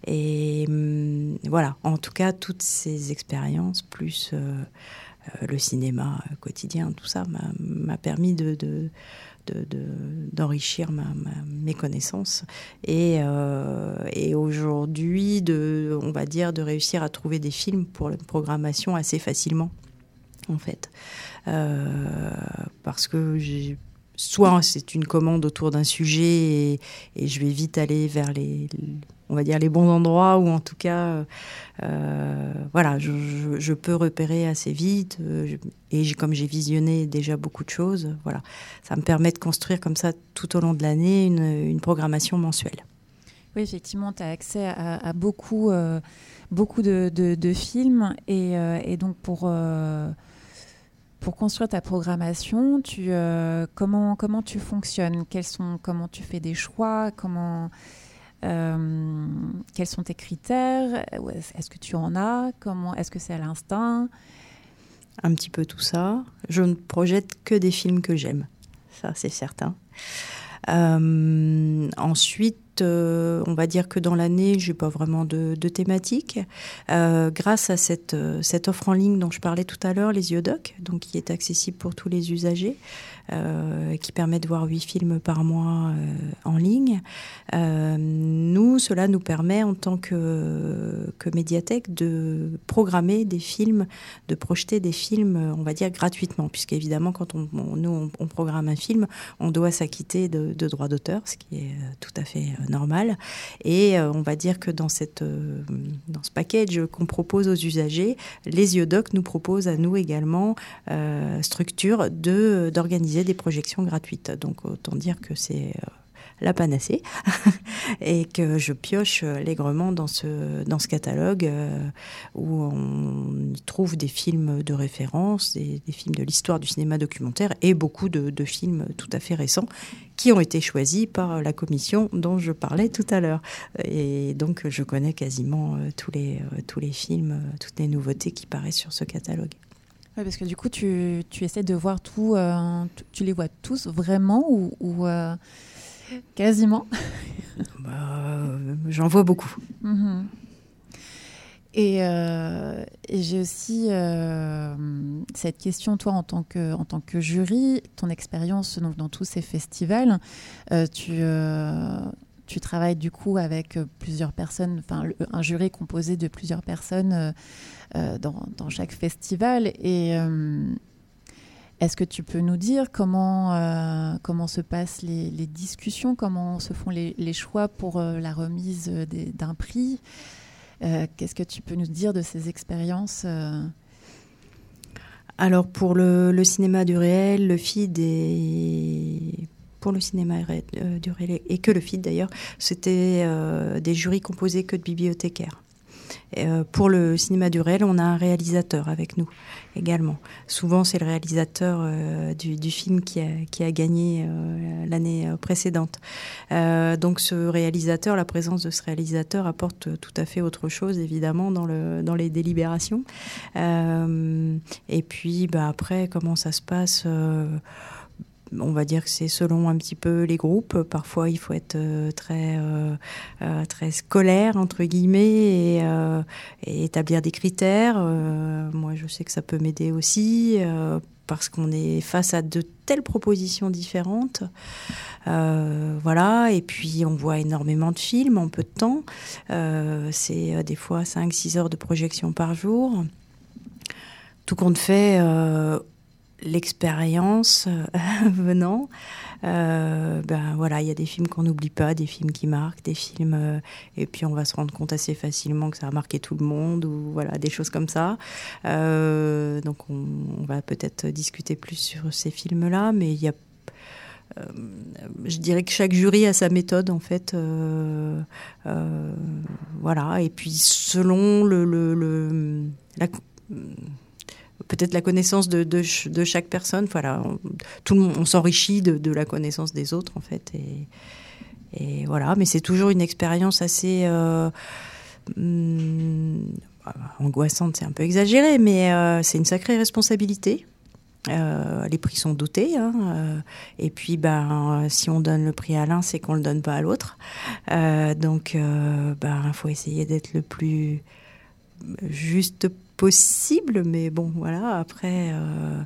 Et hum, voilà, en tout cas, toutes ces expériences, plus euh, euh, le cinéma quotidien, tout ça, m'a permis de, d'enrichir mes connaissances et, euh, et aujourd'hui on va dire de réussir à trouver des films pour la programmation assez facilement en fait. Parce que soit c'est une commande autour d'un sujet et, je vais vite aller vers les, on va dire les bons endroits ou en tout cas euh, voilà je, peux repérer assez vite euh, et comme j'ai visionné déjà beaucoup de choses voilà. Ça me permet de construire comme ça tout au long de l'année une, programmation mensuelle. Oui effectivement tu as accès à, beaucoup euh, beaucoup de, films et, et, donc pour pour construire ta programmation, tu, euh, comment, comment tu fonctionnes? Quels sont, Comment tu fais des choix? Comment, euh, Quels sont tes critères? Est-ce que tu en as? Comment, Est-ce que c'est à l'instinct? Un petit peu tout ça. Je ne projette que des films que j'aime. Ça, c'est certain. Euh, ensuite, euh, on va dire que dans l'année, j'ai pas vraiment de, thématique. Grâce à cette, offre en ligne dont je parlais tout à l'heure, les Yodoc, donc qui est accessible pour tous les usagers, qui permet de voir huit films par mois euh, en ligne. Euh, nous, cela nous permet en tant que, que médiathèque de programmer des films, de projeter des films, on va dire gratuitement, puisqu'évidemment, quand on, nous on, programme un film, on doit s'acquitter de, droits d'auteur, ce qui est tout à fait normal. Et on va dire que dans, ce package qu'on propose aux usagers, les IODOC nous proposent à nous également structure de des projections gratuites. Donc autant dire que c'est euh, la panacée et que je pioche allègrement dans ce, dans ce catalogue euh, où on y trouve des films de référence, des, films de l'histoire du cinéma documentaire et beaucoup de, de, films tout à fait récents qui ont été choisis par la commission dont je parlais tout à l'heure. Et donc je connais quasiment euh, tous les, euh, tous les films, toutes les nouveautés qui paraissent sur ce catalogue. Oui, parce que du coup, tu, tu essaies de voir tout, tu les vois tous vraiment ou, ou Quasiment? Bah, j'en vois beaucoup. Mhm. Euh, et, j'ai aussi euh, cette question, toi, en tant que, en tant que jury, ton expérience donc, dans tous ces festivals, euh, tu, tu travailles du coup avec plusieurs personnes, enfin un jury composé de plusieurs personnes dans, dans, chaque festival. Et est-ce que tu peux nous dire comment, euh, comment se passent les, discussions, comment se font les, choix pour euh, la remise d'un prix? Euh, Qu'est-ce que tu peux nous dire de ces expériences Alors pour le, cinéma du réel, le FID et pour le cinéma du réel et que le FID d'ailleurs, c'était des jurys composés que de bibliothécaires. Euh, pour le cinéma du réel, on a un réalisateur avec nous également. Souvent, c'est le réalisateur euh, du, film qui a, gagné euh, l'année précédente. donc, ce réalisateur, la présence de ce réalisateur apporte tout à fait autre chose, évidemment, dans les délibérations. et puis, bah, après, comment ça se passe on va dire que c'est selon un petit peu les groupes. Parfois, il faut être euh, très euh, euh, très scolaire entre guillemets et, établir des critères. moi, je sais que ça peut m'aider aussi parce qu'on est face à de telles propositions différentes. voilà, et puis on voit énormément de films en peu de temps. c'est des fois 5-6 heures de projection par jour. Tout compte fait, l'expérience euh, venant, euh, ben voilà, il y a des films qu'on n'oublie pas, des films qui marquent, des films, euh, et puis on va se rendre compte assez facilement que ça a marqué tout le monde ou voilà des choses comme ça. donc on, va peut-être discuter plus sur ces films-là, mais il y a je dirais que chaque jury a sa méthode en fait, voilà. Et puis selon le, peut-être la connaissance de, chaque personne. Voilà, on, tout le monde, on s'enrichit de, la connaissance des autres en fait. Et, voilà, mais c'est toujours une expérience assez euh, hmm, angoissante, c'est un peu exagéré, mais euh, c'est une sacrée responsabilité. Euh, les prix sont dotés, hein, euh, et puis ben si on donne le prix à l'un, c'est qu'on le donne pas à l'autre. Donc ben il faut essayer d'être le plus juste possible, mais bon, voilà, après, euh,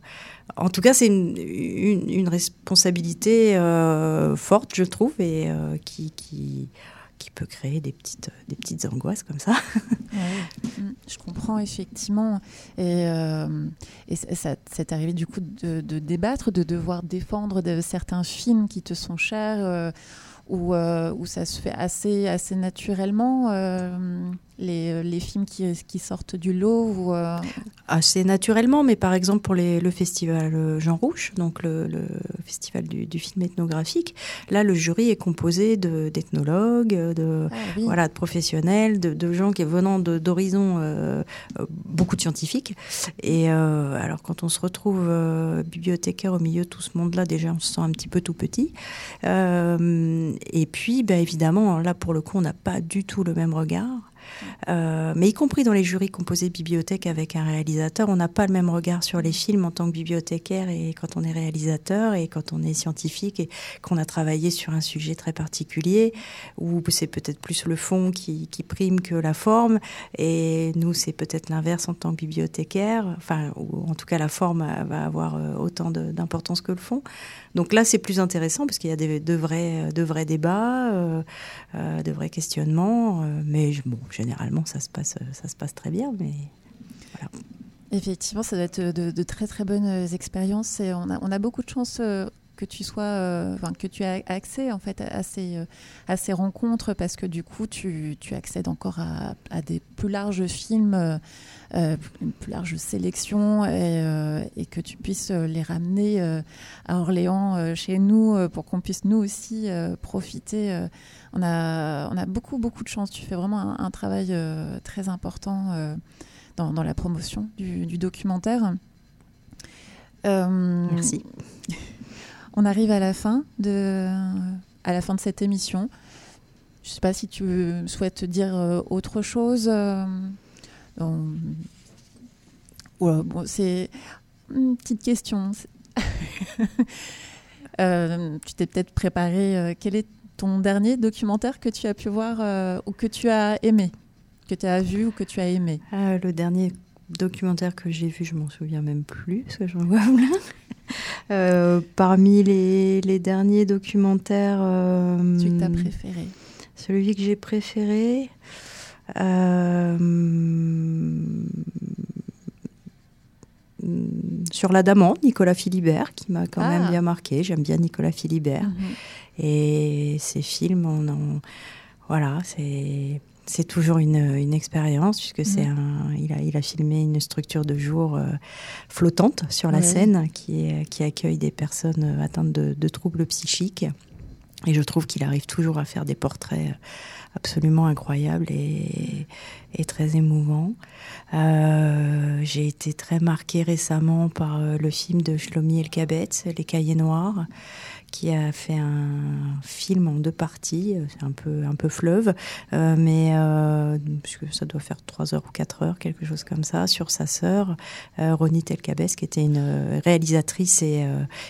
en tout cas, c'est une, une, responsabilité euh, forte, je trouve, et euh, qui, qui, qui, peut créer des petites, des petites angoisses comme ça. Je comprends, effectivement. Et, et ça, c'est arrivé, du coup, de, de, débattre, de devoir défendre de certains films qui te sont chers, où, où ça se fait assez, assez naturellement les, euh, les films qui, qui, sortent du lot euh, Assez naturellement, mais par exemple pour les, le festival euh, Jean Rouge, donc le, le festival du, du, film ethnographique, là le jury est composé d'ethnologues, de, ah voilà, de professionnels, de, de gens qui venant d'horizons euh, beaucoup de scientifiques. Et euh, alors quand on se retrouve bibliothécaire au milieu de tout ce monde-là, déjà on se sent un petit peu tout petit. Et puis, ben, évidemment, là pour le coup, on n'a pas du tout le même regard. Euh, mais y compris dans les jurys composés de bibliothèque avec un réalisateur, on n'a pas le même regard sur les films en tant que bibliothécaire et quand on est réalisateur et quand on est scientifique et qu'on a travaillé sur un sujet très particulier où c'est peut-être plus le fond qui, prime que la forme et nous c'est peut-être l'inverse en tant que bibliothécaire, enfin ou en tout cas la forme va avoir euh, autant d'importance que le fond. Donc là c'est plus intéressant parce qu'il y a de, vrais, de vrais débats, euh, de vrais questionnements, mais bon, généralement, ça se passe, ça se passe très bien. Mais Effectivement, ça doit être de, très très bonnes expériences et on a, on a beaucoup de chance euh, que tu sois, que tu aies accès en fait à ces, à ces rencontres parce que du coup tu, tu accèdes encore à, à, des plus larges films, une plus large sélection et, et, que tu puisses les ramener à Orléans chez nous pour qu'on puisse nous aussi profiter on a, on a beaucoup, beaucoup de chance. Tu fais vraiment un, travail euh, très important euh, dans, la promotion du, documentaire. Euh, Merci. On arrive à la fin de, à la fin de cette émission. Je ne sais pas si tu souhaites dire autre chose. c'est une petite question. tu t'es peut-être préparé. quel est ton dernier documentaire que tu as pu voir euh, ou que tu as aimé, que tu as vu ou que tu as aimé? Ah, Le dernier documentaire que j'ai vu, je m'en souviens même plus, parce que j'en vois plein. Euh, parmi les, les, derniers documentaires. Euh, celui que tu as préféré Celui que j'ai préféré. sur l'Adamant, Nicolas Philibert, qui m'a quand même ah. bien marqué. J'aime bien Nicolas Philibert. Mhm. Et ces films, on, voilà, c'est c'est toujours une, une expérience puisque c'est mm. un, il a, il a filmé une structure de jour euh, flottante sur la scène qui, est, qui accueille des personnes atteintes de, de troubles psychiques. Et je trouve qu'il arrive toujours à faire des portraits absolument incroyables et, et très émouvants. Euh, J'ai été très marquée récemment par euh, le film de Shlomi Elkabetz, Les Cahiers Noirs, qui a fait un film en deux parties. C'est un peu, un peu fleuve, euh, mais euh, puisque ça doit faire trois heures ou quatre heures, quelque chose comme ça, sur sa sœur, euh, Ronit Elkabes, qui était une réalisatrice et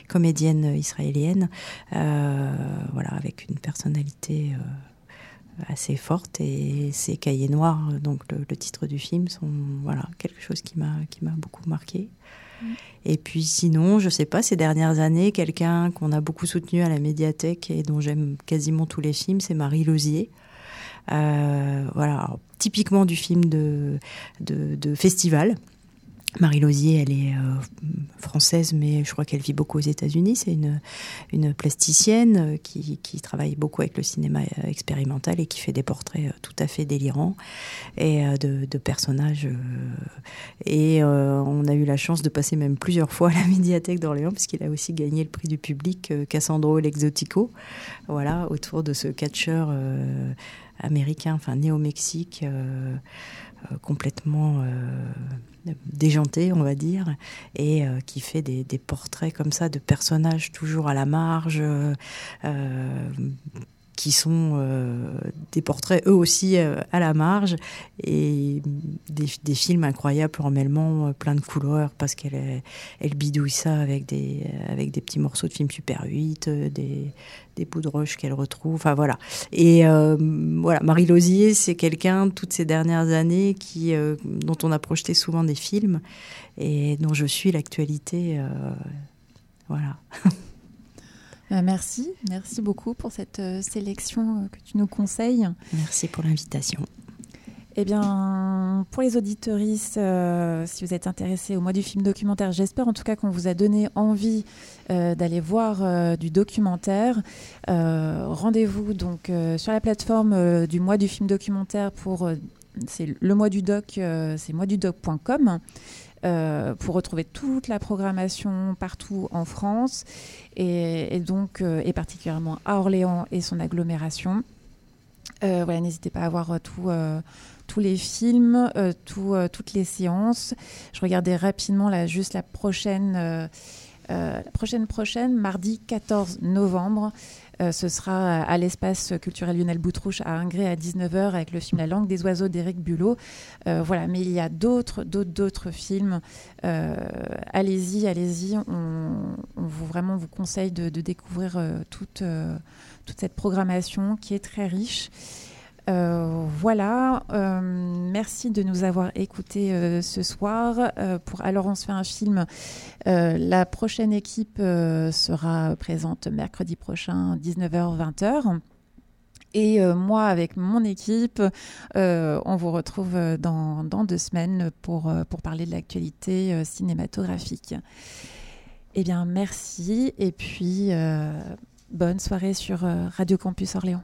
comédienne israélienne, voilà, avec une personnalité assez forte et ses cahiers noirs, donc le, le, titre du film, sont voilà quelque chose qui m'a qui m'a beaucoup marqué. Et puis sinon, je sais pas, ces dernières années, quelqu'un qu'on a beaucoup soutenu à la médiathèque et dont j'aime quasiment tous les films, c'est Marie Lozier. Euh, voilà, typiquement du film de festival. Marie Lozier, elle est euh, française, mais je crois qu'elle vit beaucoup aux États-Unis. C'est une, plasticienne euh, qui, travaille beaucoup avec le cinéma euh, expérimental et qui fait des portraits tout à fait délirants et de, personnages. Et on a eu la chance de passer même plusieurs fois à la médiathèque d'Orléans, puisqu'il a aussi gagné le prix du public Cassandro l'Exotico, voilà, autour de ce catcheur américain, enfin néo-Mexique, complètement déjanté, on va dire, et euh, qui fait des, portraits comme ça de personnages toujours à la marge, euh, qui sont euh, des portraits eux aussi à la marge, et des, films incroyables en mêlement plein de couleurs, parce qu'elle elle bidouille ça avec des, avec des petits morceaux de films Super 8, des, des bouts de roche qu'elle retrouve. Enfin voilà. Et euh, voilà, Marie Lozier, c'est quelqu'un toutes ces dernières années qui, euh, dont on a projeté souvent des films et dont je suis l'actualité. Euh, voilà. Merci, merci beaucoup pour cette sélection que tu nous conseilles. Merci pour l'invitation. Eh bien, pour les auditoristes, euh, si vous êtes intéressés au mois du film documentaire, j'espère en tout cas qu'on vous a donné envie euh, d'aller voir euh, du documentaire. Rendez-vous donc sur la plateforme du mois du film documentaire pour c'est le mois du doc, c'est moisdudoc.com. pour retrouver toute la programmation partout en France et, donc et particulièrement à Orléans et son agglomération. voilà, n'hésitez pas à voir tout, tous les films, euh, euh, toutes les séances. Je regardais rapidement là, juste la prochaine, euh, prochaine prochaine, mardi 14 novembre. Ce sera à l'espace culturel Lionel Boutrouche à Ingré à 19h avec le film La langue des oiseaux d'Éric Bulot. voilà, mais il y a d'autres, d'autres, d'autres films. allez-y, allez-y. On, vous vraiment vous conseille de, de découvrir toute, toute cette programmation qui est très riche. Euh, voilà, euh, merci de nous avoir écoutés euh, ce soir. Alors on se fait un film. la prochaine équipe sera présente mercredi prochain, 19h-20h. Et moi, avec mon équipe, on vous retrouve dans, deux semaines pour, pour parler de l'actualité cinématographique. Eh bien, merci. Et puis, bonne soirée sur Radio Campus Orléans.